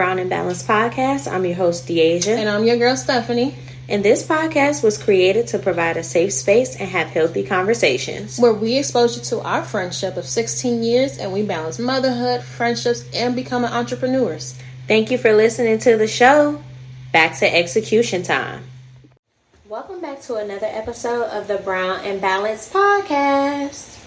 Welcome to the Brown and Balanced podcast. I'm your host, Deasia. And I'm your girl, Stephanie. And this podcast was created to provide a safe space and have healthy conversations. Where we expose you to our friendship of 16 years and we balance motherhood, friendships, and becoming entrepreneurs. Thank you for listening to the show. Back to execution time. Welcome back to another episode of the Brown and Balanced podcast.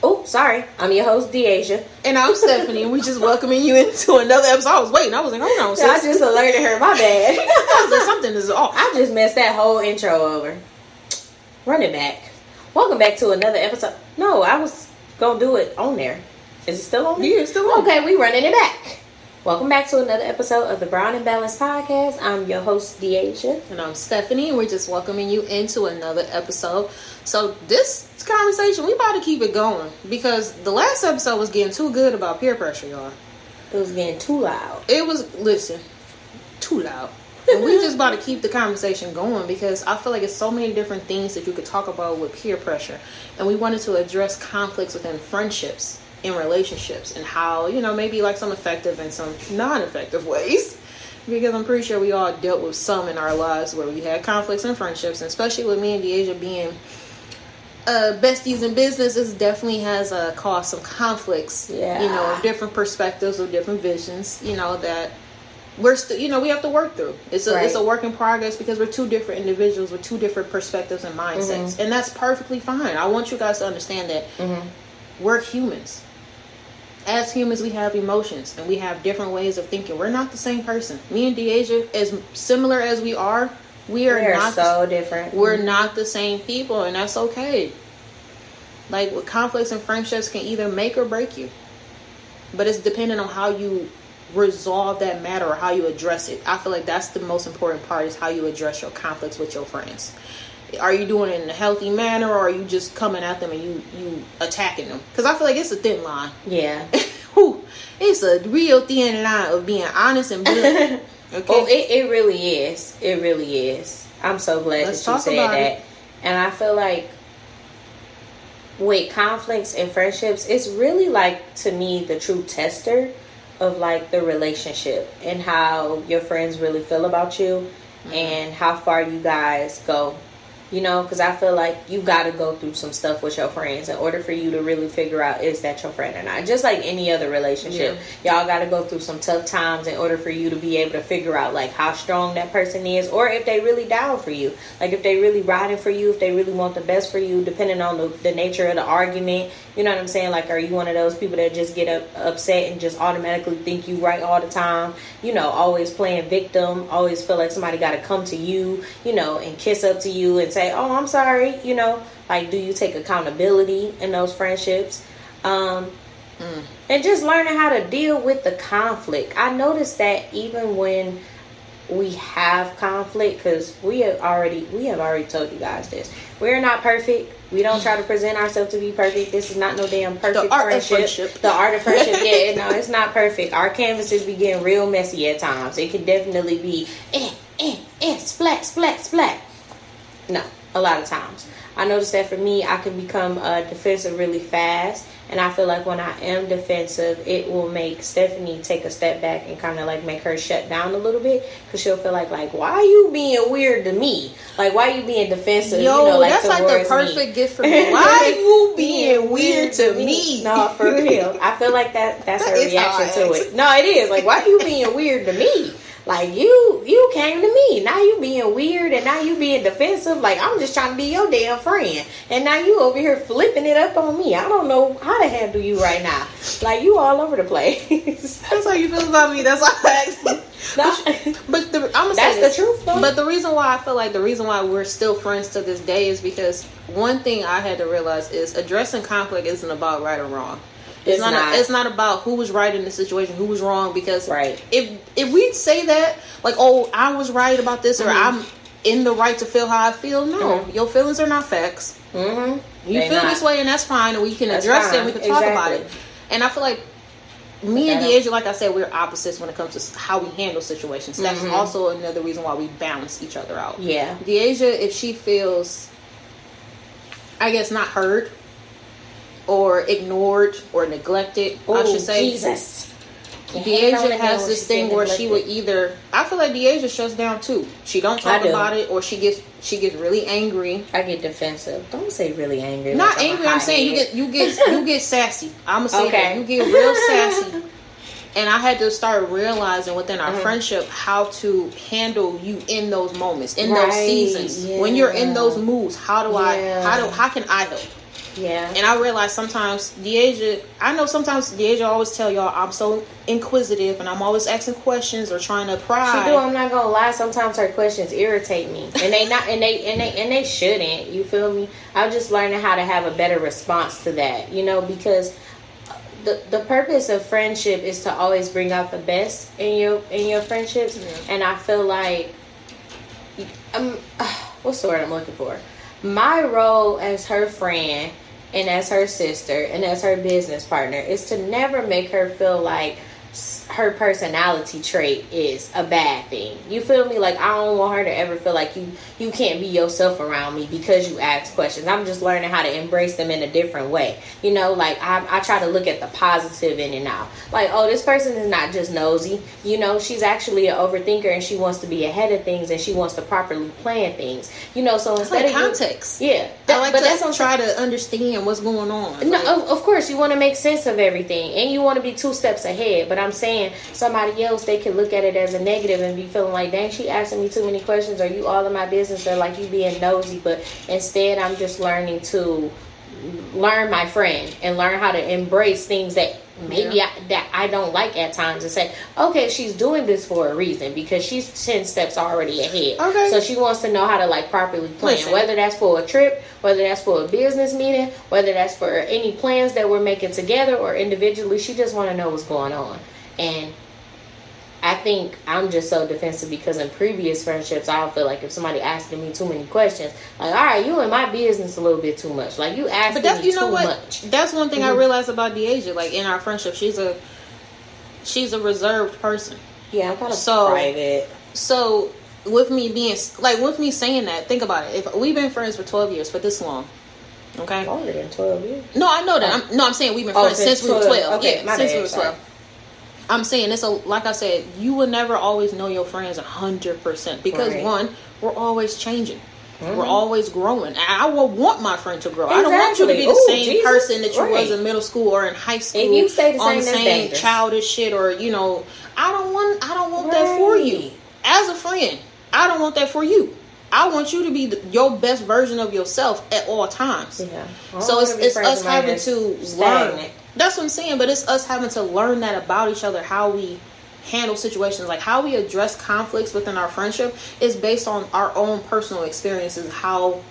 Oh, sorry. I'm your host, Deasia. And I'm Stephanie, and we just welcoming you into another episode. I was waiting. I was like, hold on. Sis. I just alerted her. My bad. I was like, something is off. I just messed that whole intro over. Run it back. Welcome back to another episode. No, I was going to do it on there. Is it still on there? Yeah, it's still on. Okay, we running it back. Welcome back to another episode of the Brown and Balanced podcast. I'm your host, Deasia. And I'm Stephanie, and we're just welcoming you into another episode. So, this conversation, we about to keep it going because the last episode was getting too good about peer pressure, y'all. It was getting too loud. It was, listen, too loud. and we just about to keep the conversation going because I feel like it's so many different things that you could talk about with peer pressure. And we wanted to address conflicts within friendships in relationships and how you know maybe like some effective and some non-effective ways because i'm pretty sure we all dealt with some in our lives where we had conflicts and friendships and especially with me and Deasia being uh, besties in business is definitely has uh, caused some conflicts yeah. you know different perspectives or different visions you know that we're still you know we have to work through it's a right. it's a work in progress because we're two different individuals with two different perspectives and mindsets mm-hmm. and that's perfectly fine i want you guys to understand that mm-hmm. we're humans as humans, we have emotions and we have different ways of thinking. We're not the same person. Me and Deasia, as similar as we are, we are, we are not so the, different. We're not the same people, and that's okay. Like with conflicts and friendships can either make or break you, but it's dependent on how you resolve that matter or how you address it. I feel like that's the most important part is how you address your conflicts with your friends are you doing it in a healthy manner or are you just coming at them and you you attacking them? Because i feel like it's a thin line. Yeah. Whew, it's a real thin line of being honest and blunt okay? Oh it, it really is. It really is. I'm so glad Let's that you said that it. and i feel like with conflicts and friendships it's really like to me the true tester of like the relationship and how your friends really feel about you mm-hmm. and how far you guys go you know because i feel like you got to go through some stuff with your friends in order for you to really figure out is that your friend or not? Just like any other relationship yeah. y'all got to go through some tough times in order for you to be able to figure out like how strong that person is or if they really down for you. Like if they really riding for you if they really want the best for you depending on the, the nature of the argument. You know what i'm saying? Like are you one of those people that just get up, upset and just automatically think you right all the time? You know always playing victim always feel like somebody got to come to you you know and kiss up to you and say, "Oh, I'm sorry," you know, like do you take accountability in those friendships? Um, mm. and just learning how to deal with the conflict. I noticed that even when we have conflict because we have already we have already told you guys this we're not perfect we don't try to present ourselves to be perfect this is not no damn perfect the art friendship. Of friendship the art of friendship yeah no it's not perfect our canvases be getting real messy at times it can definitely be eh eh eh splat splat splat no, a lot of times. I noticed that for me, I can become uh, defensive really fast. And I feel like when I am defensive, it will make Stephanie take a step back and kind of like make her shut down a little bit because she'll feel like, like, why are you being weird to me? Like, why are you being defensive? Yo, you know, like, that's like the perfect me? gift for me. Why are you being weird to me? No, for real. I feel like that that's that her reaction to it. No, it is. Like, why are you being weird to me? Like you, you came to me. Now you being weird and now you being defensive. Like I'm just trying to be your damn friend, and now you over here flipping it up on me. I don't know how to handle you right now. Like you all over the place. That's how you feel about me. That's why I asked. No, but, the, I'm gonna that's the truth. Though. But the reason why I feel like the reason why we're still friends to this day is because one thing I had to realize is addressing conflict isn't about right or wrong. It's, it's not, not. It's not about who was right in the situation, who was wrong. Because right. if if we say that like, oh, I was right about this, mm-hmm. or I'm in the right to feel how I feel, no, mm-hmm. your feelings are not facts. Mm-hmm. You they feel not. this way, and that's fine, and we can that's address fine. it. and We can talk about it. And I feel like me and Deasia, like I said, we're opposites when it comes to how we handle situations. That's mm-hmm. also another reason why we balance each other out. Yeah, Deasia, if she feels, I guess, not heard or ignored or neglected, I should say. Jesus. Deasia has this thing where she would either. I feel like Deasia shuts down too. She don't talk do. about it, or she gets she gets really angry. I get defensive. Don't say really angry. Not like angry. I'm saying head. you get you get you get sassy. I'm gonna say okay. that you get real sassy. And I had to start realizing within our mm-hmm. friendship how to handle you in those moments, in right. those seasons, yeah. when you're in those moods. How do yeah. I? How do? How can I help? Yeah. And I realize sometimes Deasia, I know sometimes Deasia always tell y'all I'm so inquisitive and I'm always asking questions or trying to pry. She do. I'm not gonna lie. Sometimes her questions irritate me, and they not, and they, and they, and they shouldn't. You feel me? I'm just learning how to have a better response to that. You know, because the the purpose of friendship is to always bring out the best in your in your friendships, yeah. and I feel like, um, what's the word I'm looking for? My role as her friend and as her sister and as her business partner is to never make her feel like her personality trait is a bad thing. You feel me? Like I don't want her to ever feel like you you can't be yourself around me because you ask questions. I'm just learning how to embrace them in a different way. You know, like I, I try to look at the positive in and out. Like, oh, this person is not just nosy. You know, she's actually an overthinker and she wants to be ahead of things and she wants to properly plan things. You know, so instead like of context, you, yeah, that, I like but to that's try to understand what's going on. No, like, of, of course you want to make sense of everything and you want to be two steps ahead. But I'm saying somebody else they can look at it as a negative and be feeling like, dang, she asking me too many questions. Are you all in my business? Or like you being nosy. But instead, I'm just learning to learn my friend and learn how to embrace things that maybe yeah. I, that I don't like at times and say, okay, she's doing this for a reason because she's 10 steps already ahead. Okay. So she wants to know how to like properly plan, Listen. whether that's for a trip, whether that's for a business meeting, whether that's for any plans that we're making together or individually. She just want to know what's going on. And I think I'm just so defensive because in previous friendships, I don't feel like if somebody asking me too many questions, like, all right, you in my business a little bit too much. Like you asking but that's, me you know too what? much. That's one thing mm-hmm. I realized about Deasia. Like in our friendship, she's a she's a reserved person. Yeah, I'm kind of so, private. So with me being like with me saying that, think about it. If we've been friends for 12 years for this long, okay, longer than 12 years. No, I know that. Oh. I'm, no, I'm saying we've been oh, friends since, since, we were 12. Okay, yeah, since we were 12. I'm saying it's a like I said, you will never always know your friends hundred percent because right. one, we're always changing. Mm-hmm. We're always growing. I will want my friend to grow. Exactly. I don't want you to be the Ooh, same Jesus. person that you right. was in middle school or in high school. If you stay the on same, the same childish shit, or you know, I don't want. I don't want right. that for you. As a friend, I don't want that for you. I want you to be the, your best version of yourself at all times. Yeah. So it's, it's us having to learn that's what I'm saying. But it's us having to learn that about each other, how we handle situations, like how we address conflicts within our friendship, is based on our own personal experiences. How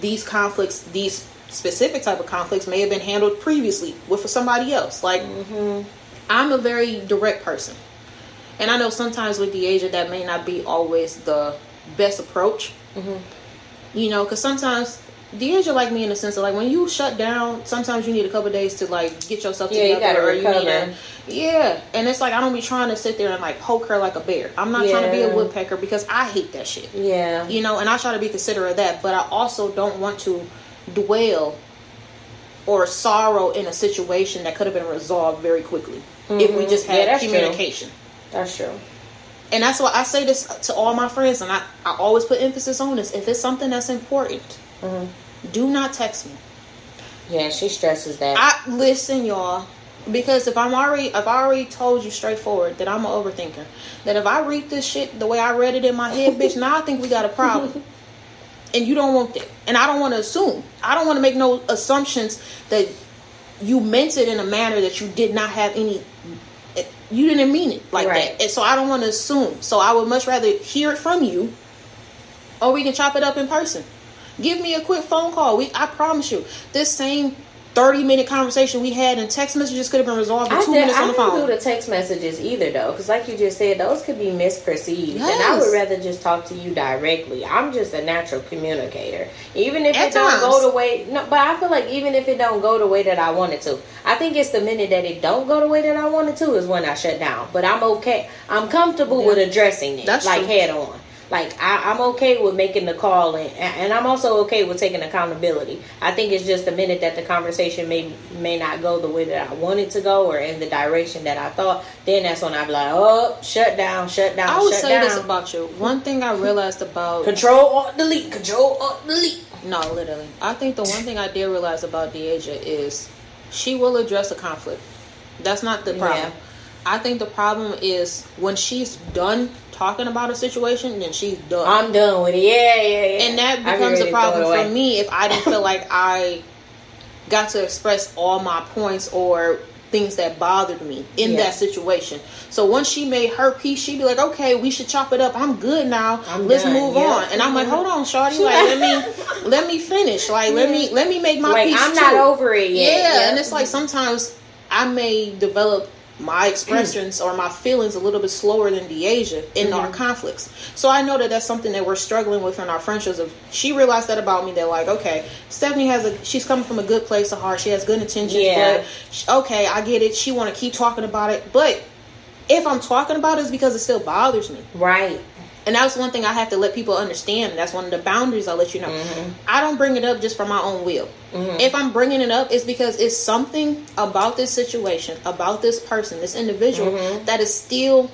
these conflicts, these specific type of conflicts, may have been handled previously with somebody else. Like mm-hmm. I'm a very direct person, and I know sometimes with the Deasia that may not be always the best approach. Mm-hmm. You know, because sometimes Dean's like me in the sense of like when you shut down, sometimes you need a couple days to like get yourself yeah, together. You gotta recover. You yeah, and it's like I don't be trying to sit there and like poke her like a bear. I'm not yeah. trying to be a woodpecker because I hate that shit. Yeah, you know, and I try to be considerate of that, but I also don't want to dwell or sorrow in a situation that could have been resolved very quickly mm-hmm. if we mm-hmm. just had yeah, communication. True. That's true. And that's why I say this to all my friends, and I, I always put emphasis on this. If it's something that's important, mm-hmm do not text me. Yeah, she stresses that. I listen, y'all. Because if I'm already, if I already told you straightforward that I'm an overthinker, that if I read this shit the way I read it in my head, bitch, now I think we got a problem. and you don't want that, and I don't want to assume. I don't want to make no assumptions that you meant it in a manner that you did not have any. You didn't mean it like right. that, and so I don't want to assume. So I would much rather hear it from you, or we can chop it up in person. Give me a quick phone call. We, I promise you, this same 30 minute conversation we had in text messages could have been resolved in two did, minutes on the phone. I don't do the text messages either, though, because like you just said, those could be misperceived. Yes. And I would rather just talk to you directly. I'm just a natural communicator. Even if At it times. don't go the way, no, but I feel like even if it don't go the way that I want it to, I think it's the minute that it don't go the way that I want it to is when I shut down. But I'm okay. I'm comfortable yeah. with addressing it, That's like true. head on. Like I, am okay with making the call, and, and I'm also okay with taking accountability. I think it's just a minute that the conversation may may not go the way that I want it to go, or in the direction that I thought. Then that's when I'd be like, oh, shut down, shut down. I would say down. this about you. One thing I realized about control alt delete, control alt delete. No, literally. I think the one thing I did realize about Deasia is she will address a conflict. That's not the problem. Yeah. I think the problem is when she's done talking about a situation, then she's done. I'm done with it. Yeah, yeah, yeah. And that becomes a problem for me if I didn't feel like I got to express all my points or things that bothered me in yeah. that situation. So once she made her piece, she'd be like, "Okay, we should chop it up. I'm good now. I'm Let's done. move yeah. on." And I'm like, "Hold on, Shorty. Like, let me let me finish. Like, yeah. let me let me make my like, peace." I'm too. not over it yet. Yeah, and it's like sometimes I may develop my expressions or my feelings a little bit slower than Deasia in mm-hmm. our conflicts. So I know that that's something that we're struggling with in our friendships. Of she realized that about me. That like, okay, Stephanie has a she's coming from a good place of heart. She has good intentions. Yeah. But okay, I get it. She want to keep talking about it, but if I'm talking about it, it's because it still bothers me. Right. And that's one thing I have to let people understand. That's one of the boundaries I'll let you know. Mm-hmm. I don't bring it up just for my own will. Mm-hmm. If I'm bringing it up, it's because it's something about this situation, about this person, this individual mm-hmm. that is still.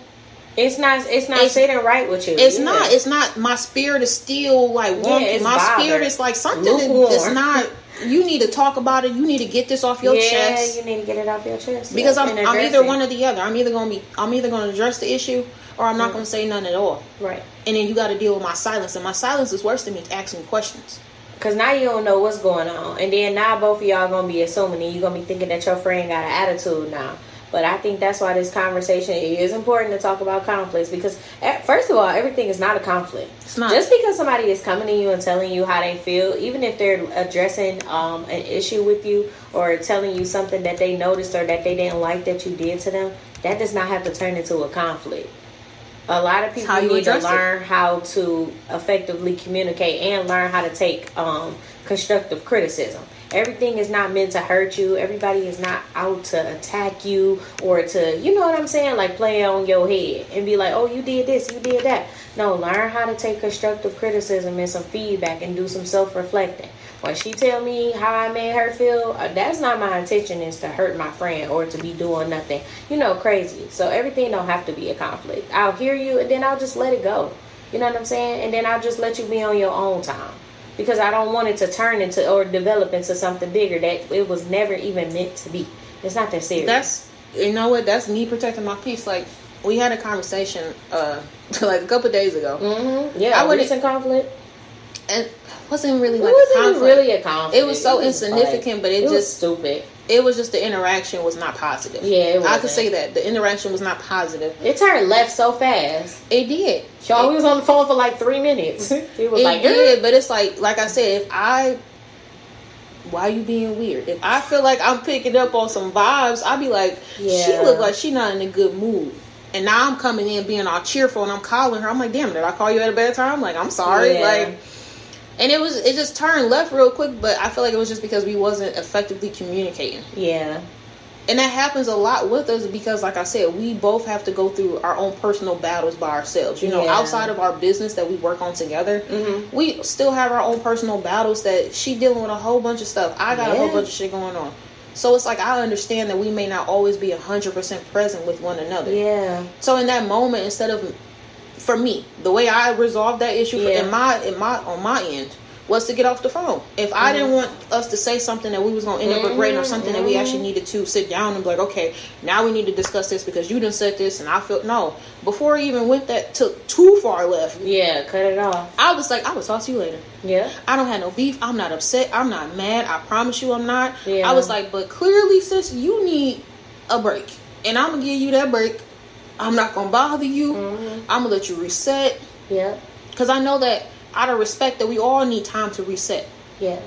It's not. It's not it's, sitting right with you. It's not. It's not. My spirit is still like wonky. Yeah, my bothered. spirit is like something. It's not. You need to talk about it. You need to get this off your yeah, chest. you need to get it off your chest. Because I'm, I'm either one or the other. I'm either gonna be. I'm either gonna address the issue or I'm not mm. going to say none at all. Right. And then you got to deal with my silence, and my silence is worse than me asking questions. Cause now you don't know what's going on, and then now both of y'all gonna be assuming, and you gonna be thinking that your friend got an attitude now. But I think that's why this conversation is important to talk about conflicts because, eh, first of all, everything is not a conflict. It's not. Just because somebody is coming to you and telling you how they feel, even if they're addressing um, an issue with you or telling you something that they noticed or that they didn't like that you did to them, that does not have to turn into a conflict a lot of people need to learn it. how to effectively communicate and learn how to take um, constructive criticism. Everything is not meant to hurt you. Everybody is not out to attack you or to, you know what I'm saying, like play on your head and be like, oh, you did this, you did that. No, learn how to take constructive criticism and some feedback and do some self reflecting when she tell me how I made her feel, uh, that's not my intention is to hurt my friend or to be doing nothing, you know, crazy. So everything don't have to be a conflict. I'll hear you and then I'll just let it go. You know what I'm saying? And then I'll just let you be on your own time. Because I don't want it to turn into or develop into something bigger that it was never even meant to be. It's not that serious. That's you know what? That's me protecting my peace. Like we had a conversation uh like a couple days ago. Mm-hmm. Yeah, I recent conflict. And wasn't really like it wasn't a conflict. really a conflict. It was so it was insignificant, like, but it, it just stupid. It was just the interaction was not positive. Yeah, I could say that the interaction was not positive. It turned left so fast. It did. Y'all, we was on the phone for like three minutes. It was it like, did, but it's like, like I said, if I why are you being weird? If I feel like I'm picking up on some vibes, I'd be like, yeah. she look like she not in a good mood. And now I'm coming in being all cheerful and I'm calling her. I'm like, damn, did I call you at a bad time? Like, I'm sorry. Yeah. Like and it was it just turned left real quick but i feel like it was just because we wasn't effectively communicating. Yeah. And that happens a lot with us because like i said we both have to go through our own personal battles by ourselves. You know yeah. outside of our business that we work on together mm-hmm. we still have our own personal battles that she dealing with a whole bunch of stuff. I got yeah. a whole bunch of shit going on. So it's like i understand that we may not always be 100% present with one another. Yeah. So in that moment instead of for me, the way I resolved that issue yeah. in my in my on my end was to get off the phone. If I mm-hmm. didn't want us to say something that we was gonna end up regretting or something mm-hmm. that we actually mm-hmm. needed to sit down and be like, okay, now we need to discuss this because you didn't said this and I felt no. Before I even went that took too far left. Yeah, cut it off. I was like, I will talk to you later. Yeah. I don't have no beef. I'm not upset. I'm not mad. I promise you I'm not. Yeah. I was like, but clearly, sis, you need a break. And I'm gonna give you that break I'm not gonna bother you. Mm-hmm. I'm gonna let you reset. Yeah. Because I know that out of respect that we all need time to reset. Yeah.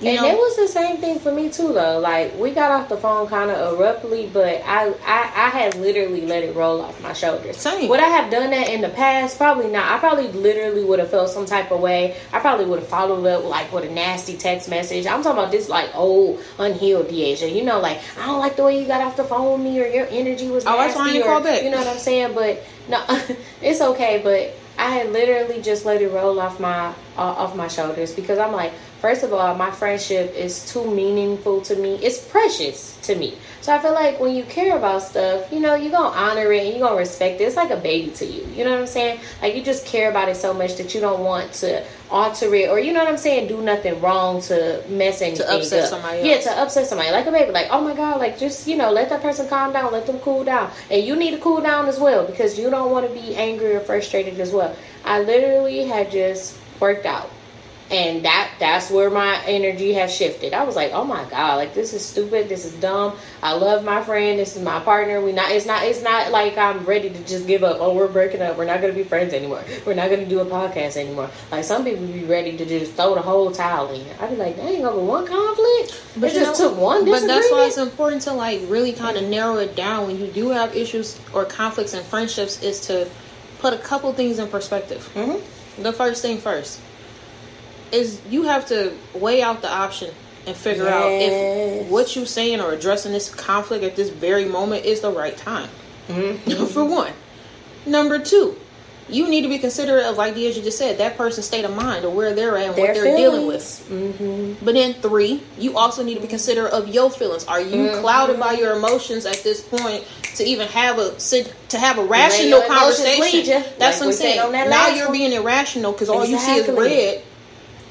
You and know? it was the same thing for me too, though. Like we got off the phone kind of abruptly, but I, I I had literally let it roll off my shoulders. Same. Would I have done that in the past? Probably not. I probably literally would have felt some type of way. I probably would have followed up like with a nasty text message. I'm talking about this like old unhealed Deasia. You know, like I don't like the way you got off the phone with me, or your energy was. Oh, that's why you call back. You know what I'm saying? But no, it's okay. But I had literally just let it roll off my uh, off my shoulders because I'm like, first of all, my friendship is too meaningful to me. It's precious to me. So I feel like when you care about stuff, you know, you're gonna honor it and you're gonna respect it. It's like a baby to you. You know what I'm saying? Like you just care about it so much that you don't want to alter it or you know what I'm saying, do nothing wrong to mess anything to upset up. somebody else. Yeah, to upset somebody. Like a baby, like, oh my god, like just, you know, let that person calm down, let them cool down. And you need to cool down as well because you don't want to be angry or frustrated as well. I literally had just worked out and that that's where my energy has shifted. I was like oh my god like this is stupid. This is dumb. I love my friend. This is my partner. We not it's not it's not like i'm ready to just give up. Oh we're breaking up. We're not going to be friends anymore. We're not going to do a podcast anymore. Like some people be ready to just throw the whole towel in. I'd be like dang over one conflict? But it just know, took one but that's why it's important to like really kind of narrow it down. When you do have issues or conflicts in friendships is to put a couple things in perspective. Mm-hmm. the first thing first is you have to weigh out the option and figure yes. out if what you're saying or addressing this conflict at this very moment is the right time. Mm-hmm. For one. Number two, you need to be considerate of, like you just said, that person's state of mind or where they're at and Their what they're feelings. dealing with. Mm-hmm. But then three, you also need to be considerate of your feelings. Are you mm-hmm. clouded by your emotions at this point to even have a to have a rational conversation? That's like what I'm saying. Now you're being irrational because all exactly. you see is red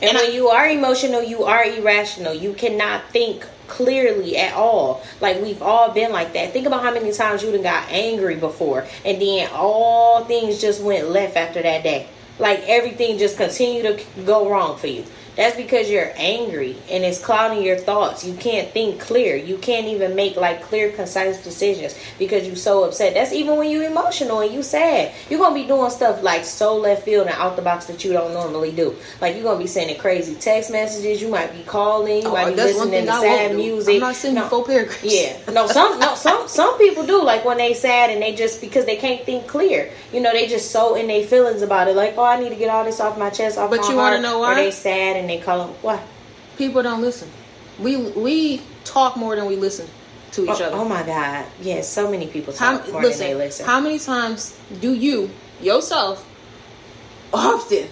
and, and when I, you are emotional, you are irrational. You cannot think clearly at all. Like we've all been like that. Think about how many times you done got angry before, and then all things just went left after that day. Like everything just continued to go wrong for you. That's because you're angry and it's clouding your thoughts. You can't think clear. You can't even make like clear, concise decisions because you're so upset. That's even when you're emotional and you sad. You're gonna be doing stuff like so left field and out the box that you don't normally do. Like you're gonna be sending crazy text messages. You might be calling. You oh, might be listening to sad music. I'm not sending no, full paragraphs. Yeah. No. Some. no. Some. Some people do. Like when they sad and they just because they can't think clear. You know, they just so in their feelings about it. Like, oh, I need to get all this off my chest. Off but my you want to know why? Or they sad and and they call them what? People don't listen. We we talk more than we listen to each oh, other. Oh my God! Yes, so many people talk how, more listen, than they listen. How many times do you yourself often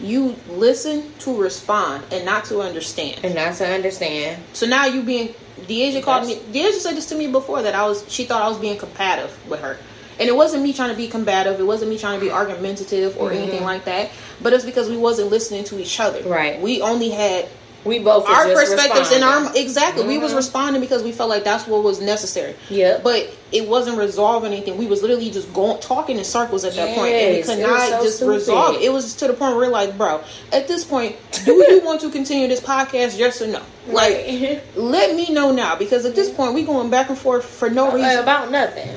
you listen to respond and not to understand and not to understand? So now you being Deasia called me. Deasia said this to me before that I was. She thought I was being combative with her. And it wasn't me trying to be combative. It wasn't me trying to be argumentative or mm-hmm. anything like that. But it's because we wasn't listening to each other. Right. We only had we both our perspectives and our exactly mm-hmm. we was mm-hmm. responding because we felt like that's what was necessary yeah but it wasn't resolving anything we was literally just going talking in circles at yes, that point and we could not so just stupid. resolve it was to the point where we're like bro at this point do you want to continue this podcast yes or no like right. let me know now because at this point we going back and forth for no uh, reason about nothing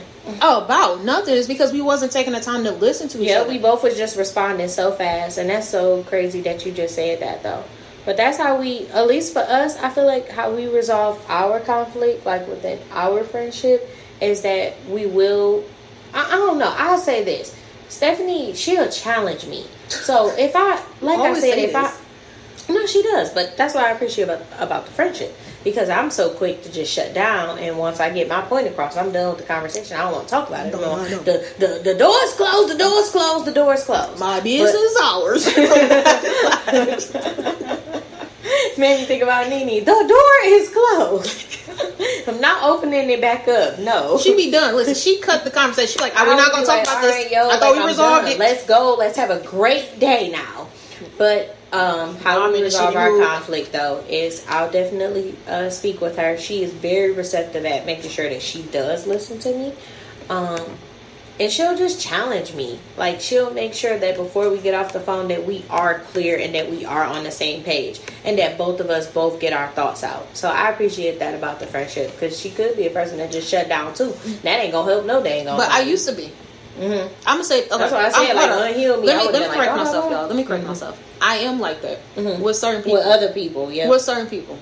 Oh, about nothing. It's because we wasn't taking the time to listen to each yeah, other. Yeah, we both was just responding so fast, and that's so crazy that you just said that though. But that's how we, at least for us, I feel like how we resolve our conflict, like within our friendship, is that we will. I, I don't know. I'll say this: Stephanie, she'll challenge me. So if I, like I said, if this. I no, she does, but that's what I appreciate about about the friendship because I'm so quick to just shut down, and once I get my point across, I'm done with the conversation. I don't want to talk about it. No, no. The, the the door's closed. The door's closed. The door's closed. My business is ours. Made me think about Nene. The door is closed. I'm not opening it back up. No, she be done. Listen, she cut the conversation. She's like, are "We're not gonna talk like, about this." Right, yo, I like, thought we resolved it. Let's go. Let's have a great day now. But um, how we resolve our move. conflict though is I'll definitely uh, speak with her. She is very receptive at making sure that she does listen to me. Um, and she'll just challenge me. Like she'll make sure that before we get off the phone that we are clear and that we are on the same page and that both of us both get our thoughts out. So I appreciate that about the friendship because she could be a person that just shut down too. That ain't gonna help no day. But I used to be. Mm-hmm. I'm gonna say okay. That's what I said. I'm, like unheal me. Let me, let me correct like, myself, oh. y'all. Let me correct mm-hmm. myself. I am like that mm-hmm. with certain people. With other people, yeah. With certain people.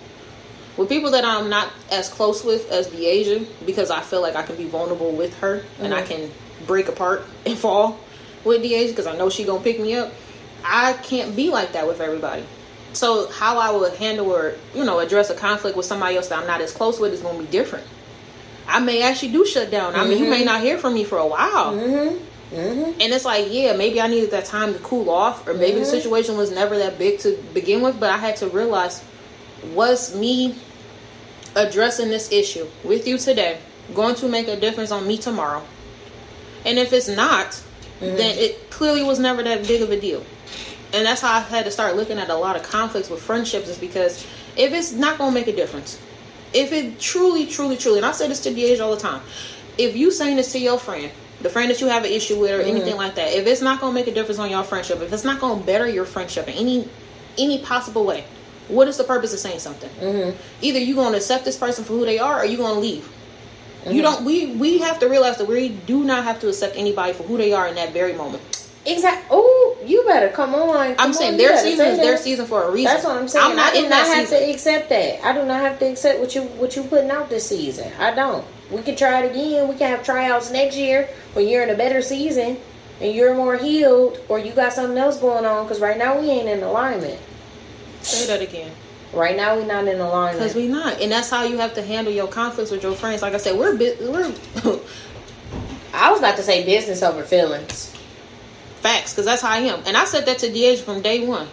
With people that I'm not as close with as Deasia, because I feel like I can be vulnerable with her and I mm-hmm. can break apart and fall with Deasia because I know she gonna pick me up. I can't be like that with everybody. So how I would handle or you know address a conflict with somebody else that I'm not as close with is gonna be different. I may actually do shut down. I mean, you may mm-hmm. not hear from me for a while. Mm-hmm. Mm-hmm. And it's like, yeah, maybe I needed that time to cool off, or maybe mm-hmm. the situation was never that big to begin with, but I had to realize was me addressing this issue with you today going to make a difference on me tomorrow? And if it's not, mm-hmm. then it clearly was never that big of a deal. And that's how I had to start looking at a lot of conflicts with friendships, is because if it's not going to make a difference, if it truly, truly, truly, and I say this to DH all the time, if you saying this to your friend, the friend that you have an issue with or mm-hmm. anything like that, if it's not gonna make a difference on your friendship, if it's not gonna better your friendship in any any possible way, what is the purpose of saying something? Mm-hmm. Either you're gonna accept this person for who they are, or you're gonna leave. Mm-hmm. You don't. We we have to realize that we do not have to accept anybody for who they are in that very moment. Exactly. Oh, you better come on. Come I'm saying on, their season is their season for a reason. That's what I'm saying. I'm not I do not have season. to accept that. I do not have to accept what you what you putting out this season. I don't. We can try it again. We can have tryouts next year when you're in a better season and you're more healed, or you got something else going on. Because right now we ain't in alignment. Say that again. Right now we're not in alignment. Because we're not, and that's how you have to handle your conflicts with your friends. Like I said, we're we're. I was about to say business over feelings. Facts, because that's how I am, and I said that to Diego from day one.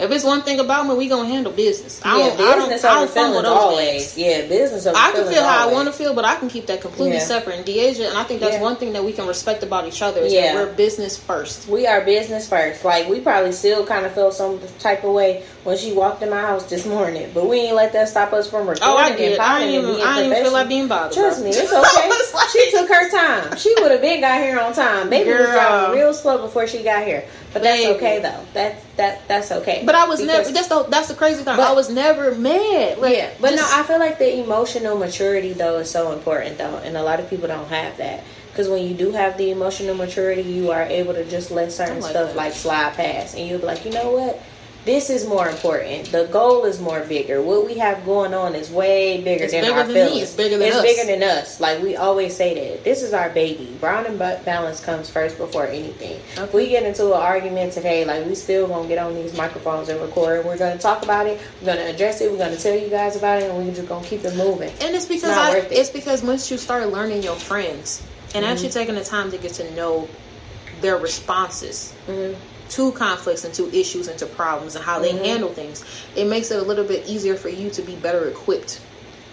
If it's one thing about me, we gonna handle business. I don't, yeah, business I don't, I don't feelings always. Yeah, business I can feel how always. I want to feel, but I can keep that completely yeah. separate. And Deasia, and I think that's yeah. one thing that we can respect about each other is yeah. that we're business first. We are business first. Like we probably still kind of feel some type of way when she walked in my house this morning, but we ain't let that stop us from recording. Oh, I did. I didn't even, I didn't feel like being bothered. Trust bro. me, it's okay. like... She took her time. She would have been got here on time. Baby Girl. was driving real slow before she got here. But that's okay though. That that that's okay. But I was never. That's the that's the crazy thing. But, I was never mad. Like, yeah, but just, no, I feel like the emotional maturity though is so important though, and a lot of people don't have that. Because when you do have the emotional maturity, you are able to just let certain like stuff that. like slide past, and you'll be like, you know what, this is more important. The goal is more bigger. What we have going on is way bigger it's than bigger our than feelings. Me. It's bigger than it's us. bigger than us. Like we always say that this is our baby. Brown and butt balance comes first before anything. Okay. If we get into an argument today, like we still gonna get on these microphones and record. We're gonna talk about it. We're gonna address it. We're gonna tell you guys about it, and we're just gonna keep it moving. And it's because it's, I, it. it's because once you start learning your friends and mm-hmm. actually taking the time to get to know their responses. Mm-hmm to conflicts and to issues and to problems and how they mm-hmm. handle things, it makes it a little bit easier for you to be better equipped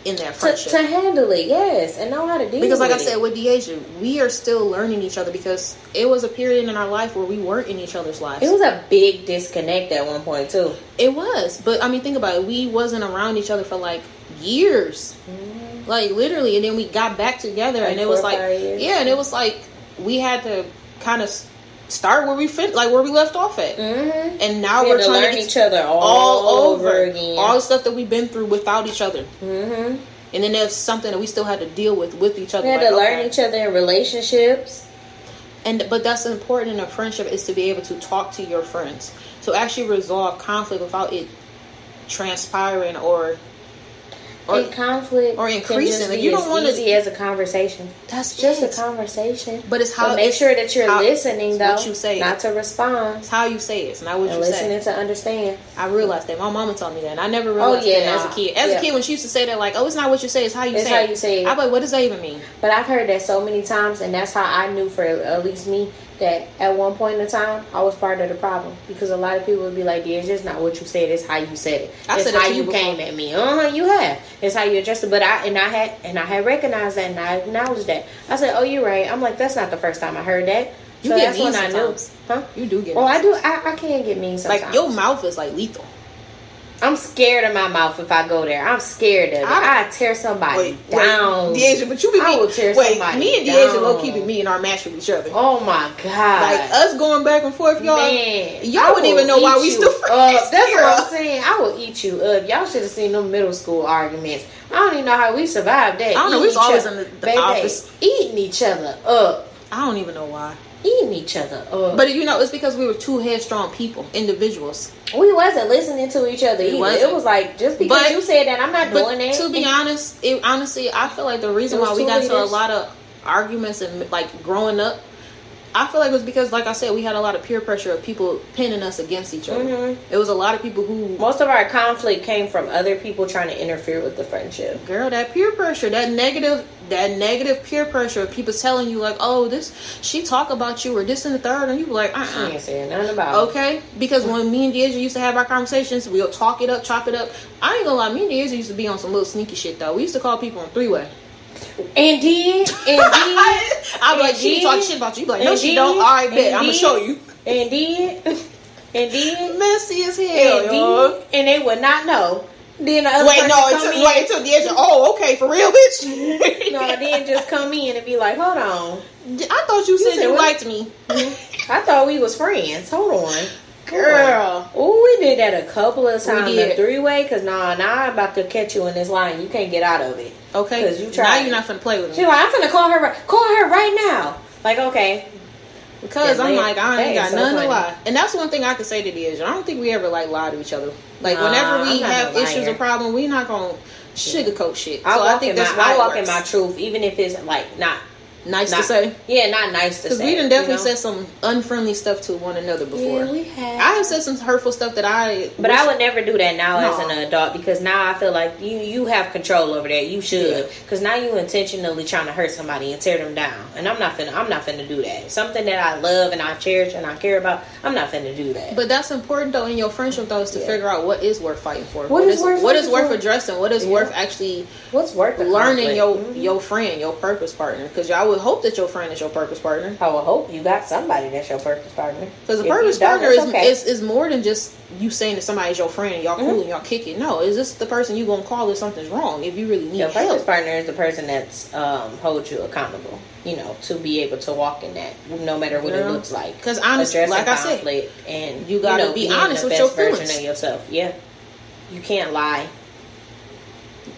in that friendship. To, to handle it, yes, and know how to deal Because like I said, with Deasia, we are still learning each other because it was a period in our life where we weren't in each other's lives. It was a big disconnect at one point too. It was. But I mean think about it, we wasn't around each other for like years. Mm-hmm. Like literally, and then we got back together like and it was like Yeah, and it was like we had to kind of start where we fit, like where we left off at. Mm-hmm. And now we are trying to learn each other all, all over again. All the stuff that we've been through without each other. Mm-hmm. And then there's something that we still had to deal with with each other. We had like, to learn okay. each other in relationships. And but that's important in a friendship is to be able to talk to your friends to actually resolve conflict without it transpiring or or conflict or increasing. Like you don't want easy to be as a conversation. That's just it. a conversation. But it's how. But make sure that you're how, listening, though. What you say, not to respond. It's how you say it. It's not what and you listening say. to understand. I realized that. My mama told me that. And I never oh, realized oh, yeah, that nah. as a kid. As yeah. a kid, when she used to say that, like, "Oh, it's not what you say. It's how you it's say." how it. you say it. I'm like, what does that even mean? But I've heard that so many times, and that's how I knew for at least me that at one point in time I was part of the problem because a lot of people would be like, "Yeah, it's just not what you said; it's how you said it. I it's said how you came at me. Uh huh. You have. It's how you addressed it." But I and I had and I had recognized that and I acknowledged that. I said, "Oh, you're right." I'm like, "That's not the first time I heard that." You so get mean sometimes. I knew. Huh? You do get. Oh, I do. I, I can get mean sometimes. Like your mouth is like lethal. I'm scared of my mouth if I go there. I'm scared of it. I, I tear somebody wait, down. Wait, Deasia, but you be I will tear wait, somebody me and Deasia will keep it me and our match with each other. Oh my god! Like us going back and forth, y'all. Man, y'all wouldn't even know why we still friends. Uh, that's what I'm saying. I will eat you up. Y'all should have seen them middle school arguments. I don't even know how we survived that. I don't know. We was always in the, the baby, office eating each other up. I don't even know why eating each other up. But you know, it's because we were two headstrong people, individuals. We wasn't listening to each other either. It was like just because but, you said that, I'm not doing that. To be honest, it, honestly, I feel like the reason why we got leaders. to a lot of arguments and like growing up, I feel like it was because, like I said, we had a lot of peer pressure of people pinning us against each other. Mm-hmm. It was a lot of people who. Most of our conflict came from other people trying to interfere with the friendship. Girl, that peer pressure, that negative, that negative peer pressure of people telling you like, "Oh, this she talk about you or this and the third, and you be like, "Uh, uh-uh. ain't saying nothing about." Okay, because when me and Deja used to have our conversations, we'll talk it up, chop it up. I ain't gonna lie, me and Deja used to be on some little sneaky shit though. We used to call people on three way. And then, and then, I'm like, she talk shit about you. you like, no, she don't. All right, bet. I'm gonna show you. And then, and then, messy as hell, and, then, and they would not know. Then the other wait, no, until, wait until the edge. Oh, okay, for real, bitch. no, then just come in and be like, hold on. I thought you, you said, said you liked me. I thought we was friends. Hold on. Girl. Oh, we did that a couple of times. The three way, because nah, now I'm about to catch you in this line. You can't get out of it. Okay. Because you try. Now you're not gonna play with me. She's like, I'm gonna call her. Call her right now. Like, okay. Because I'm like, I ain't got so nothing funny. to lie. And that's one thing I can say to the is I don't think we ever like lie to each other. Like nah, whenever we have issues or problem, we not gonna sugarcoat shit. I so I think that's my, why I walk in my truth, even if it's like not nice not, to say. Yeah, not nice to say. Because we done definitely you know? said some unfriendly stuff to one another before. Yeah, we have. I have said some hurtful stuff that I. But wish... I would never do that now no. as an adult because now I feel like you you have control over that. You should because yeah. now you intentionally trying to hurt somebody and tear them down. And I'm not finna. I'm not finna do that. Something that I love and I cherish and I care about. I'm not finna do that. But that's important though in your friendship though is to yeah. figure out what is worth fighting for. what, what is, is worth what is worth addressing. What is worth actually. What's worth learning your mm-hmm. your friend, your purpose partner. Because y'all would hope that your friend is your purpose partner. I would hope you got somebody that's your purpose partner. Because a purpose partner is, okay. is, is more than just you saying that somebody's your friend, y'all mm-hmm. cool and y'all kick it. No, is this the person you gonna call if something's wrong? If you really need your purpose partner is the person that's um, holds you accountable. You know, to be able to walk in that, no matter what Girl. it looks like. Because honestly, like I said, and you gotta you know, be honest with your feelings. of yourself. Yeah, you can't lie.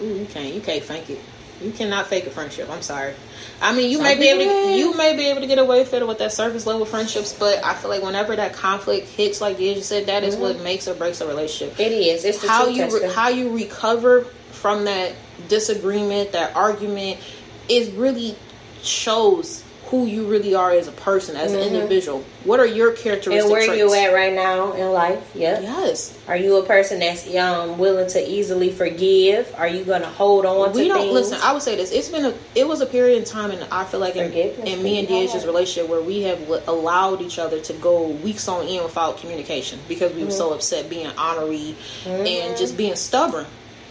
Ooh, you can't. You can't fake it. You cannot fake a friendship. I'm sorry. I mean, you Some may be able to, you may be able to get away with it with that surface level friendships, but I feel like whenever that conflict hits, like you said, that is mm-hmm. what makes or breaks a relationship. It is. It's how you re- how you recover from that disagreement, that argument, is really shows who you really are as a person, as mm-hmm. an individual. What are your characteristics? And where traits? you at right now in life? Yeah. Yes. Are you a person that's um, willing to easily forgive? Are you going to hold on we to don't, things? Listen, I would say this. It's been a. It was a period in time, and I feel like in, in me and Deja's relationship where we have allowed each other to go weeks on end without communication because we mm-hmm. were so upset being honorary mm-hmm. and just being stubborn.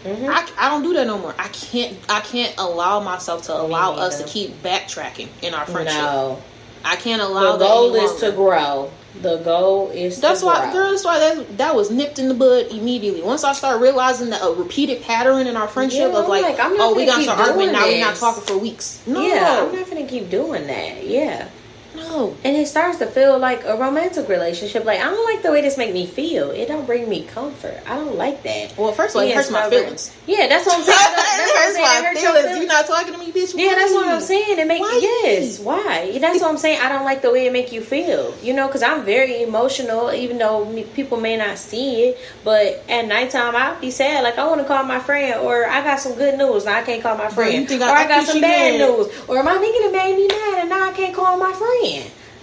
Mm-hmm. I, I don't do that no more. I can't I can't allow myself to allow us to keep backtracking in our friendship. No. I can't allow the goal is to grow. The goal is that's why, grow. girl. That's why that that was nipped in the bud immediately. Once I start realizing that a repeated pattern in our friendship yeah, of like, like oh, we got to arguing now. We're not talking for weeks. No, yeah, I'm not gonna keep doing that. Yeah, no. And it starts to feel like a romantic relationship. Like I don't like the way this make me feel. It don't bring me comfort. I don't like that. Well, first of all, it hurts my feelings. Yeah, that's what I'm saying. That's what I'm saying. It hurts feelings. feelings. You're not talking to me, bitch. Yeah, that's what I'm saying. It makes why? yes. Why? That's what I'm saying. I don't like the way it make you feel. You know, because I'm very emotional. Even though people may not see it, but at nighttime I'll be sad. Like I want to call my friend, or I got some good news now I can't call my friend, or I, I got some bad mad. news, or my nigga that made me mad and now I can't call my friend.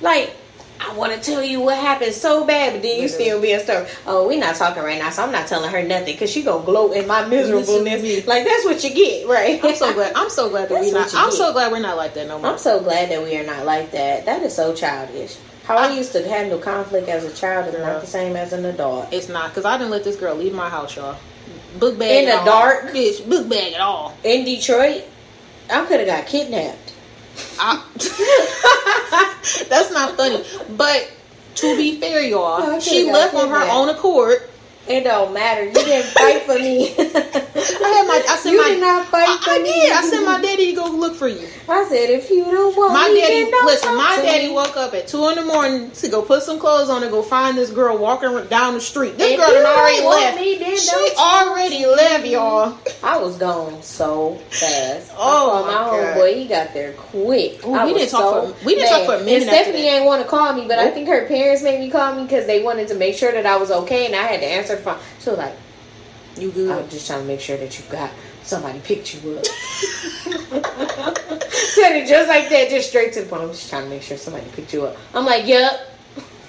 Like, I want to tell you what happened so bad, but then you still being stubborn. Oh, we're not talking right now, so I'm not telling her nothing because she gonna gloat in my miserableness. Like that's what you get, right? I'm so glad. I'm so glad that we not. I'm get. so glad we're not like that no more. I'm so glad that we are not like that. That is so childish. How I, I used to handle conflict as a child is not the same as an adult. It's not because I didn't let this girl leave my house, y'all. Book bag in the dark, bitch. Book bag at all in Detroit. I could have got kidnapped. that's not funny. But to be fair, y'all, she left on her own accord it don't matter. You didn't fight for me. I had my. I said you my, did not fight I, for I me. did. I sent my daddy to go look for you. I said if you don't want me. my me, daddy. listen, my daddy me. woke up at two in the morning to go put some clothes on and go find this girl walking down the street. This if girl had already left. Me, she already left, y'all. I was gone so fast. Oh my, my boy, he got there quick. Ooh, we didn't talk so for we didn't mad. talk for a minute. And Stephanie ain't want to call me, but nope. I think her parents made me call me because they wanted to make sure that I was okay, and I had to answer phone. She was like. You good? I'm just trying to make sure that you got somebody picked you up. Said it just like that, just straight to the point. I'm just trying to make sure somebody picked you up. I'm like, yep.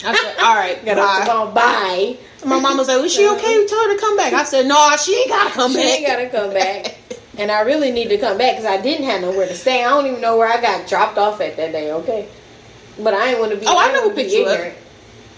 I said, all right, Got off the phone. Bye. My mama said, "Was she okay? We told her to come back." I said, "No, she ain't gotta come She back. She ain't gotta come back. And I really need to come back because I didn't have nowhere to stay. I don't even know where I got dropped off at that day. Okay, but I ain't want to be. Oh, I ain't know who picked you up.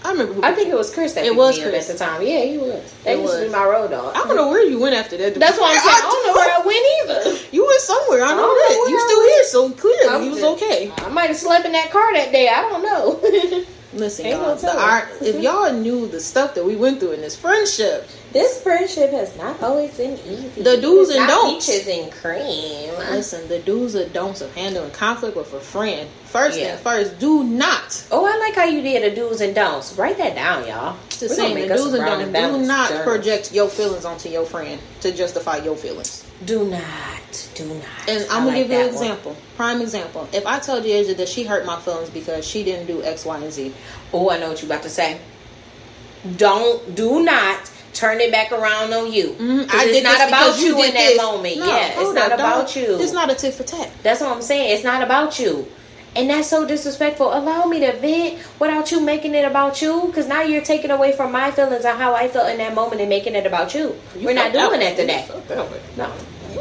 I remember. Who I think it was Chris that It was Chris. at the time. Yeah, he was. That It used to be was. my road dog. I don't know where you went after that. That's what I'm saying. I don't know where I went either. You went somewhere. I know I that. You still here, so clearly I'm you was okay. I might have slept in that car that day. I don't know. Listen, y'all, the, our, if y'all knew the stuff that we went through in this friendship, this friendship has not always been easy. The do's It's and don'ts. Peaches and cream. listen, the do's and don'ts of handling conflict with a friend. First Yeah. thing first, do not. Oh, I like how you did the do's and don'ts. Write that down, y'all. Just We're saying, the do's and don'ts. Do not journals. project your feelings onto your friend to justify your feelings. Do not. Do not. And I'm gonna like give you an that one. example. Prime example. If I told DeAsia that she hurt my feelings because she didn't do X, Y, and Z, Oh, I know what you're about to say. Don't. Do not. Turn it back around on you. Mm-hmm. I it's did not about you, in that this. moment. No, yeah, it's not up, about dog. you. It's not a tit for tat. That's what I'm saying. It's not about you. And that's so disrespectful. Allow me to vent without you making it about you. Because now you're taking away from my feelings on how I felt in that moment and making it about you. We're not doing that that today. That. No.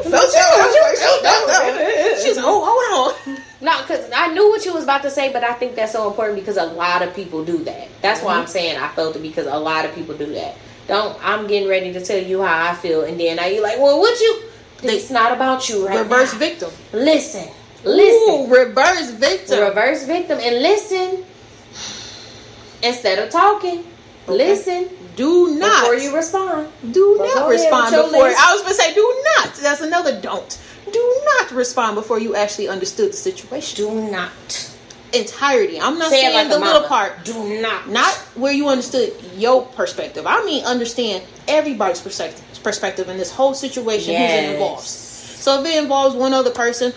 Felt that. She's oh hold on. No, because I knew what you was about to say, but I think that's so important because a lot of people do that. That's why Mm-hmm. I'm saying I felt it because a lot of people do that. Don't I'm getting ready to tell you how I feel, and then now you're like, well, would you? It's not about you, right? Reverse now. victim. Listen, listen. Ooh, reverse victim. reverse victim and listen instead of talking. Listen do not before you respond. do go not respond before. I was gonna say do not. That's another don't. Do not respond before you actually understood the situation. Do not Entirety. I'm not say saying like the little mama. part. Do not. Not where you understood your perspective. I mean understand everybody's perspective perspective in this whole situation who's involved. So if it involves one other person,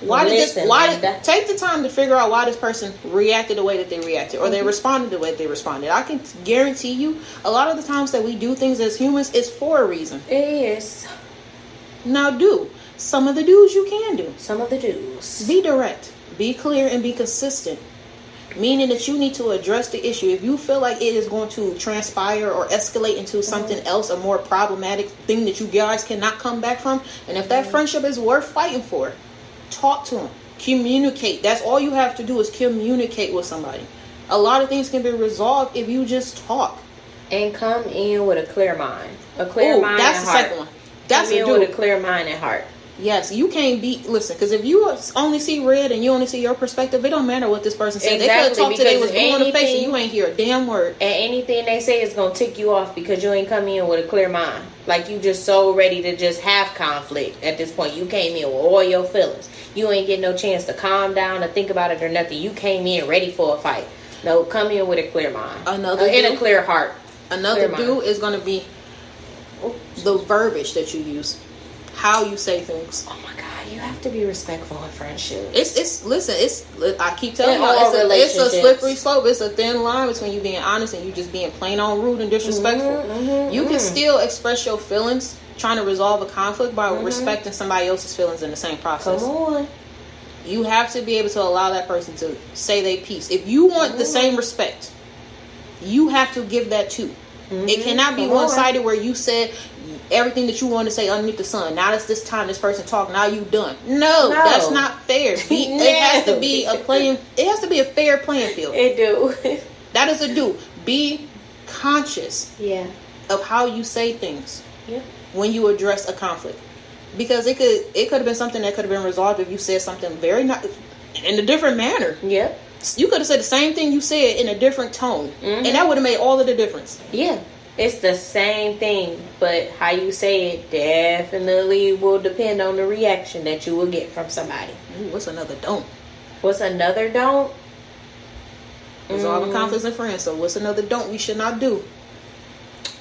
why did this why did, take the time to figure out why this person reacted the way that they reacted or they Mm-hmm. responded the way they responded. I can guarantee you a lot of the times that we do things as humans is for a reason. It is Now do. Some of the do's you can do. some of the do's. Be direct, be clear, and be consistent. Meaning that you need to address the issue. If you feel like it is going to transpire or escalate into mm-hmm. something else, a more problematic thing that you guys cannot come back from, and if that mm-hmm. friendship is worth fighting for, talk to them. Communicate. That's all you have to do is communicate with somebody. A lot of things can be resolved if you just talk. And come in with a clear mind. A clear Ooh, mind that's the heart. second one. That's come a in do. with a clear mind and heart. Yes, you can't be listen because if you only see red and you only see your perspective, it don't matter what this person said. they could have Exactly, to they was blue in the face and anything- you ain't hear a damn word. And anything they say is gonna tick you off because you ain't come in with a clear mind. Like you just so ready to just have conflict at this point. You came in with all your feelings. You ain't get no chance to calm down or think about it or nothing. You came in ready for a fight. No, come in with a clear mind. Another Uh, and a clear heart. Another Clear do mind. is going to be the verbiage that you use, how you say things. Oh my God, you have to be respectful in friendship. It's it's listen. It's I keep telling you, it's a, it's a slippery slope. It's a thin line between you being honest and you just being plain on rude and disrespectful. mhm, you can mhm. still express your feelings, trying to resolve a conflict by respecting somebody else's feelings in the same process. Come on. you have to be able to allow that person to say their piece. If you want the Mm-hmm. same respect, you have to give that too. It cannot be Mm-hmm. On. one sided where you said everything that you want to say underneath the sun. Now it's this time this person talk. Now you done. No, No. that's not fair. Be- It has to be a playing. It has to be a fair playing field. It do. That is a do. Be conscious yeah. of how you say things Yeah. when you address a conflict because it could it could have been something that could have been resolved if you said something very not in a different manner Yep. you could have said the same thing you said in a different tone mm-hmm. and that would have made all of the difference Yeah. It's the same thing, but how you say it definitely will depend on the reaction that you will get from somebody. Ooh, what's another don't What's another don't? It's Mm. All the conflicts and friends so what's another don't we should not do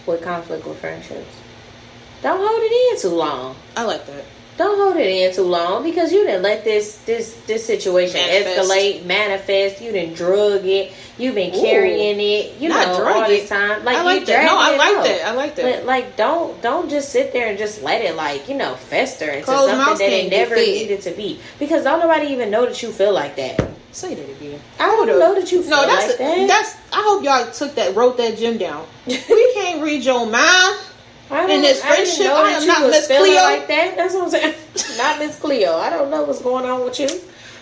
With conflict with friendships. Don't hold it in too long. i like that don't hold it in too long because you didn't let this this this situation manifest. escalate, manifest. You didn't drug it. You've been Ooh, carrying it. You know all this time. Like I like that. No, I like that. I like that. But like, don't don't just sit there and just let it like you know fester into Close something that it never needed to be. Because don't nobody even know that you feel like that. Say that again. I don't know that you feel no, that's like a, that. That's. I hope y'all took that, wrote that gym down. we can't read your mind. In this friendship, I, am not Miss Cleo. Like that. That's what I'm saying. not Miss Cleo. I don't know what's going on with you.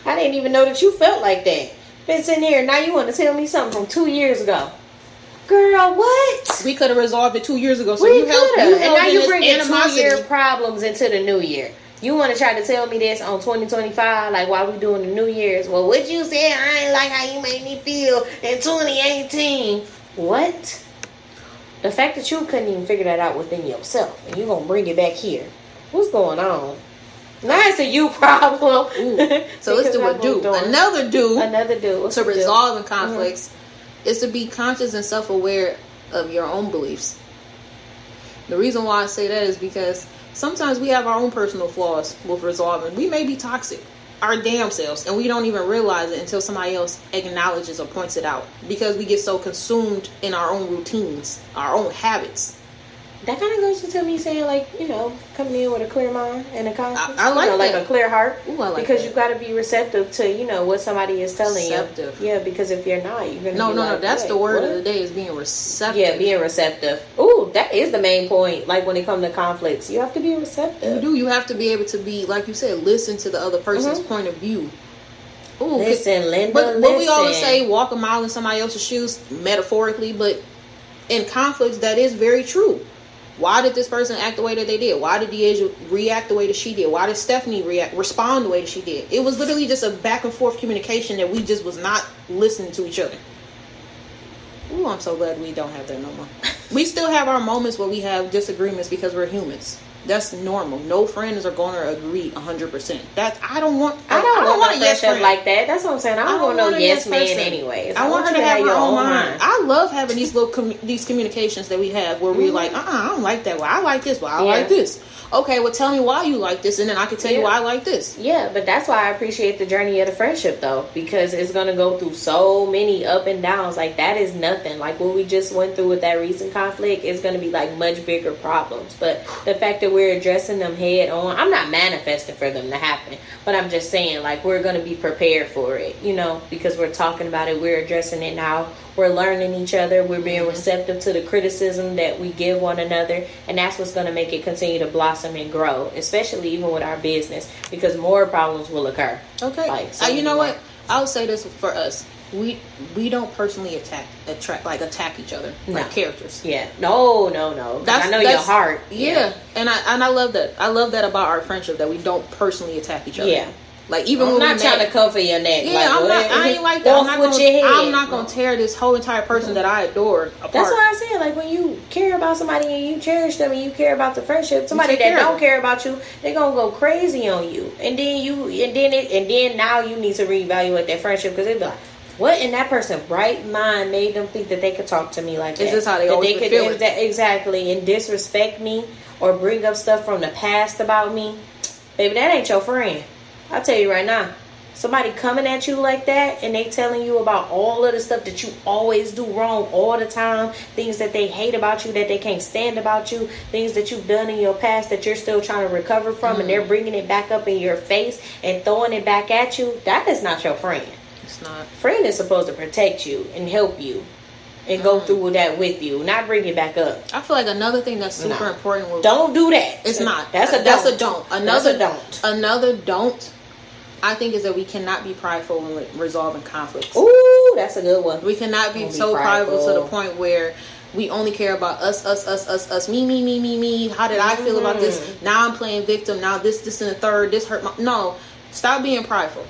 I didn't even know that you felt like that. Been sitting here now. You want to tell me something from two years ago? Girl, what? We could have resolved it two years ago. So we you could have, and now you bring two year problems into the new year. You want to try to tell me this on 2025, like while we doing the New Year's? Well, what you said, I ain't like how you made me feel in 2018. What? The fact that you couldn't even figure that out within yourself, and you gonna bring it back here. What's going on? Now it's a you problem. so let's do a do. Another do. Another do. to resolve mm-hmm. conflicts mm-hmm. is to be conscious and self aware of your own beliefs. The reason why I say that is because sometimes we have our own personal flaws with resolving. We may be toxic our damn selves and we don't even realize it until somebody else acknowledges or points it out because we get so consumed in our own routines, our own habits that kind of goes into me saying like you know coming in with a clear mind and a conscience. I, I like you know, like a clear heart. Ooh, like because that. you got to be receptive to you know what somebody is telling receptive. you. Yeah, because if you're not, you're gonna. No, no, like, no. That's the word what? of the day is being receptive. Yeah, being receptive. Ooh, that is the main point. Like when it comes to conflicts, you have to be receptive. You do. You have to be able to be like you said, listen to the other person's mm-hmm. point of view. Ooh, listen, Linda. But what we always say, walk a mile in somebody else's shoes, metaphorically, but in conflicts, that is very true why did this person act the way that they did? Why did DeAsia react the way that she did? Why did Stephanie react respond the way that she did? It was literally just a back and forth communication that we just was not listening to each other. Ooh, I'm so glad we don't have that no more. we still have our moments where we have disagreements because we're humans. That's normal. No friends are going to agree 100%. That's I don't want. I don't, I don't want, want a yes friend like that. That's what I'm saying. I don't, I don't want, no yes man anyways. I, I want her to have, have her own mind. mind. I love having these little com- these communications that we have where mm-hmm. we're like, uh, uh-uh, I don't like that. Well, I like this. Well, I yeah. like this okay, well, tell me why you like this, and then I can tell yeah. you why I like this. Yeah, but that's why I appreciate the journey of the friendship, though, because it's going to go through so many up and downs. Like, that is nothing. Like, what we just went through with that recent conflict is going to be like much bigger problems. But the fact that we're addressing them head on, I'm not manifesting for them to happen, but I'm just saying, like, we're going to be prepared for it, you know, because we're talking about it, we're addressing it now we're learning each other we're being mm-hmm. receptive to the criticism that we give one another and that's what's going to make it continue to blossom and grow especially even with our business because more problems will occur. Okay. Like, so uh, you know what? I'll say this for us we we don't personally attack attract like attack each other no. like characters. Yeah, no, no, no. That's, I know your heart. Yeah. yeah. and I and I love that. I love that about our friendship that we don't personally attack each other. Yeah, like even I'm when not trying to cover your neck. Yeah, like, I'm not. I ain't like that. I'm not, gonna, I'm not gonna tear this whole entire person that I adore apart. That's why I said like when you care about somebody and you cherish them and you care about the friendship, somebody that don't care about you, they gonna go crazy on you, and then you and then it and then now you need to reevaluate that friendship because they be like. What in that person's bright mind made them think that they could talk to me like that? Is this how they that always they could feel that exactly and disrespect me or bring up stuff from the past about me? Baby, that ain't your friend. I'll tell you right now somebody coming at you like that and they telling you about all of the stuff that you always do wrong all the time things that they hate about you that they can't stand about you things that you've done in your past that you're still trying to recover from mm. and they're mm. bringing it back up in your face and throwing it back at you that is not your friend it's not friend is supposed to protect you and help you and go mm. through that with you, not bring it back up. I feel like another thing that's super important. With, don't do that. It's not. That's a don't. that's a don't. Another don't. Another don't I think is that we cannot be prideful when resolving conflicts. Ooh, that's a good one. We cannot be so prideful. prideful to the point where we only care about us, us, us, us, us, me, me, me, me, me. How did I feel about this? Mm-hmm. Now I'm playing victim. Now this, this, and the third. This hurt my. No, stop being prideful.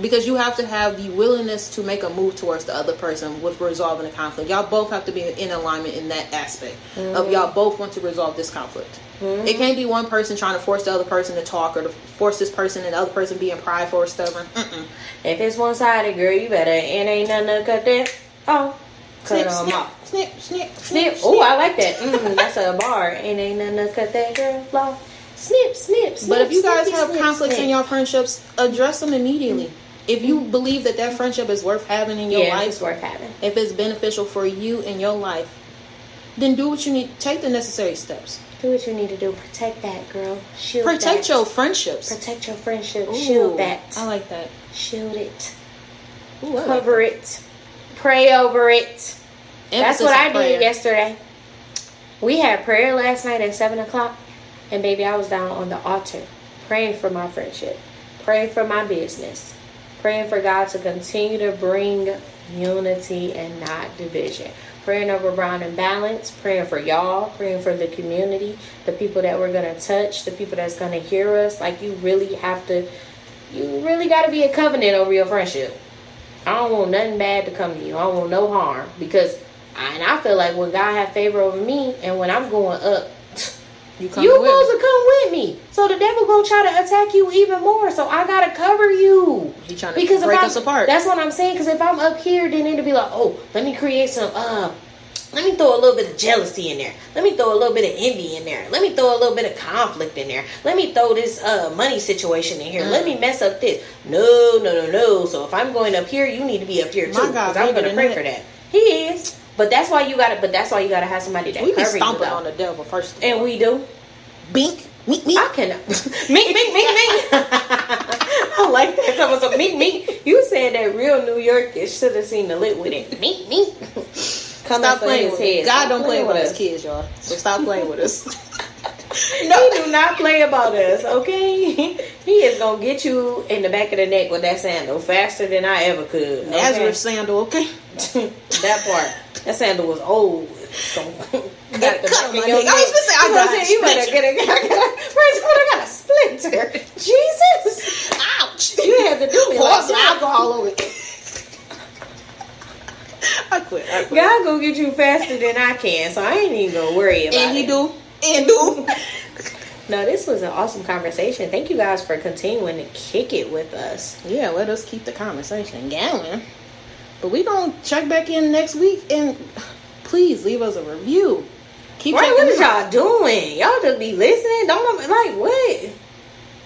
Because you have to have the willingness to make a move towards the other person with resolving a conflict. Y'all both have to be in alignment in that aspect mm-hmm. of y'all both want to resolve this conflict. Mm-hmm. It can't be one person trying to force the other person to talk or to force this person and the other person being prideful or stubborn. Mm-mm. If it's one sided, girl, you better. It ain't nothing to cut that. Oh. Cut snip, snip, off. Snip, snip, snip, snip. Oh, I like that. Mm, that's a bar. It ain't nothing to cut that girl off. snip, snip, snip. But if you guys snippy, have snip, conflicts snip. in your friendships, address them immediately. If you believe that that friendship is worth having in your yeah, life, it's worth having. if it's beneficial for you in your life, then do what you need. Take the necessary steps. Do what you need to do. Protect that, girl. Shield Protect that. your friendships. Protect your friendship. Ooh, Shield that. I like that. Shield it. Ooh, I like Cover it. Pray over it. that. That's what I prayer. did yesterday. We had prayer last night at seven o'clock, and baby, I was down on the altar praying for my friendship, praying for my business, praying for God to continue to bring unity and not division. Praying over Brown and Balanced, praying for y'all, praying for the community, the people that we're gonna touch, the people that's gonna hear us. Like you really have to, you really got to be a covenant over your friendship. I don't want nothing bad to come to you. I don't want no harm because, I, and I feel like when God have favor over me, and when I'm going up, You come you supposed to come with me. So the devil gonna try to attack you even more. So I gotta cover you. He trying to Because break us apart. That's what I'm saying. Because if I'm up here, then it'll be like, oh, let me create some. Uh, let me throw a little bit of jealousy in there. Let me throw a little bit of envy in there. Let me throw a little bit of conflict in there. Let me throw this uh, money situation in here. Let Mm. me mess up this. No, no, no, no. So if I'm going up here, you need to be up here too. My God, Because I'm to pray for that. He is. But that's why you got to. But that's why you got to have somebody that we be stomping on the devil first. And we do. bink, meet me. I can. Mink, mink, mink, mink. I like that. Someone so mink, mink. You said that real New Yorkish should have seen the lit with it. Mink, mink. Come Stop playing with us. head. God Stop don't play with us kids, y'all. So stop playing with us. No, he do not play about us, okay? He is gonna get you in the back of the neck with that sandal faster than I ever could. okay? Nazareth sandal, okay? that part. That sandal was old. Cut gotta the cut my neck. I was neck. gonna say, I You know what got saying? You better get a, I got a, first of all, I got a splinter. Jesus. Ouch! You had to do me Pour like some alcohol over it. I quit. I quit. God gonna get you faster than I can, so I ain't even gonna worry about and he it. And do. No, this was an awesome conversation. Thank you guys for continuing to kick it with us. yeah, let us keep the conversation going. But we gonna check back in next week and please leave us a review. Keep Right, checking what is y'all doing? Y'all just be listening? Don't like what?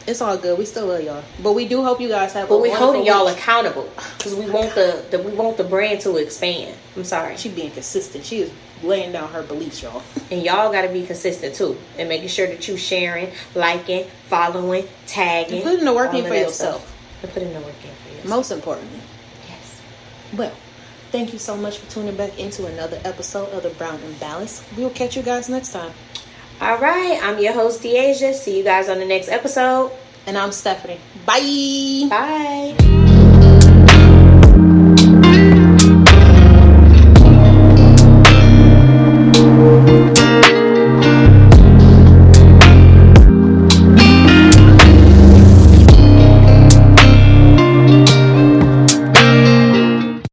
It's all good. We still love y'all. But we do hope you guys have But we holding y'all week. accountable because we want the, the we want the brand to expand. I'm sorry, She being consistent. She is laying down her beliefs, y'all. and y'all got to be consistent too, and making sure that you sharing, liking, following, tagging, And putting the work in for yourself. stuff. And putting the work in for yourself. Most importantly. yes. Well, thank you so much for tuning back into another episode of the Brown and Balanced. We will catch you guys next time. All right, I'm your host, DeAsia. See you guys on the next episode. And I'm Stephanie. Bye. Bye.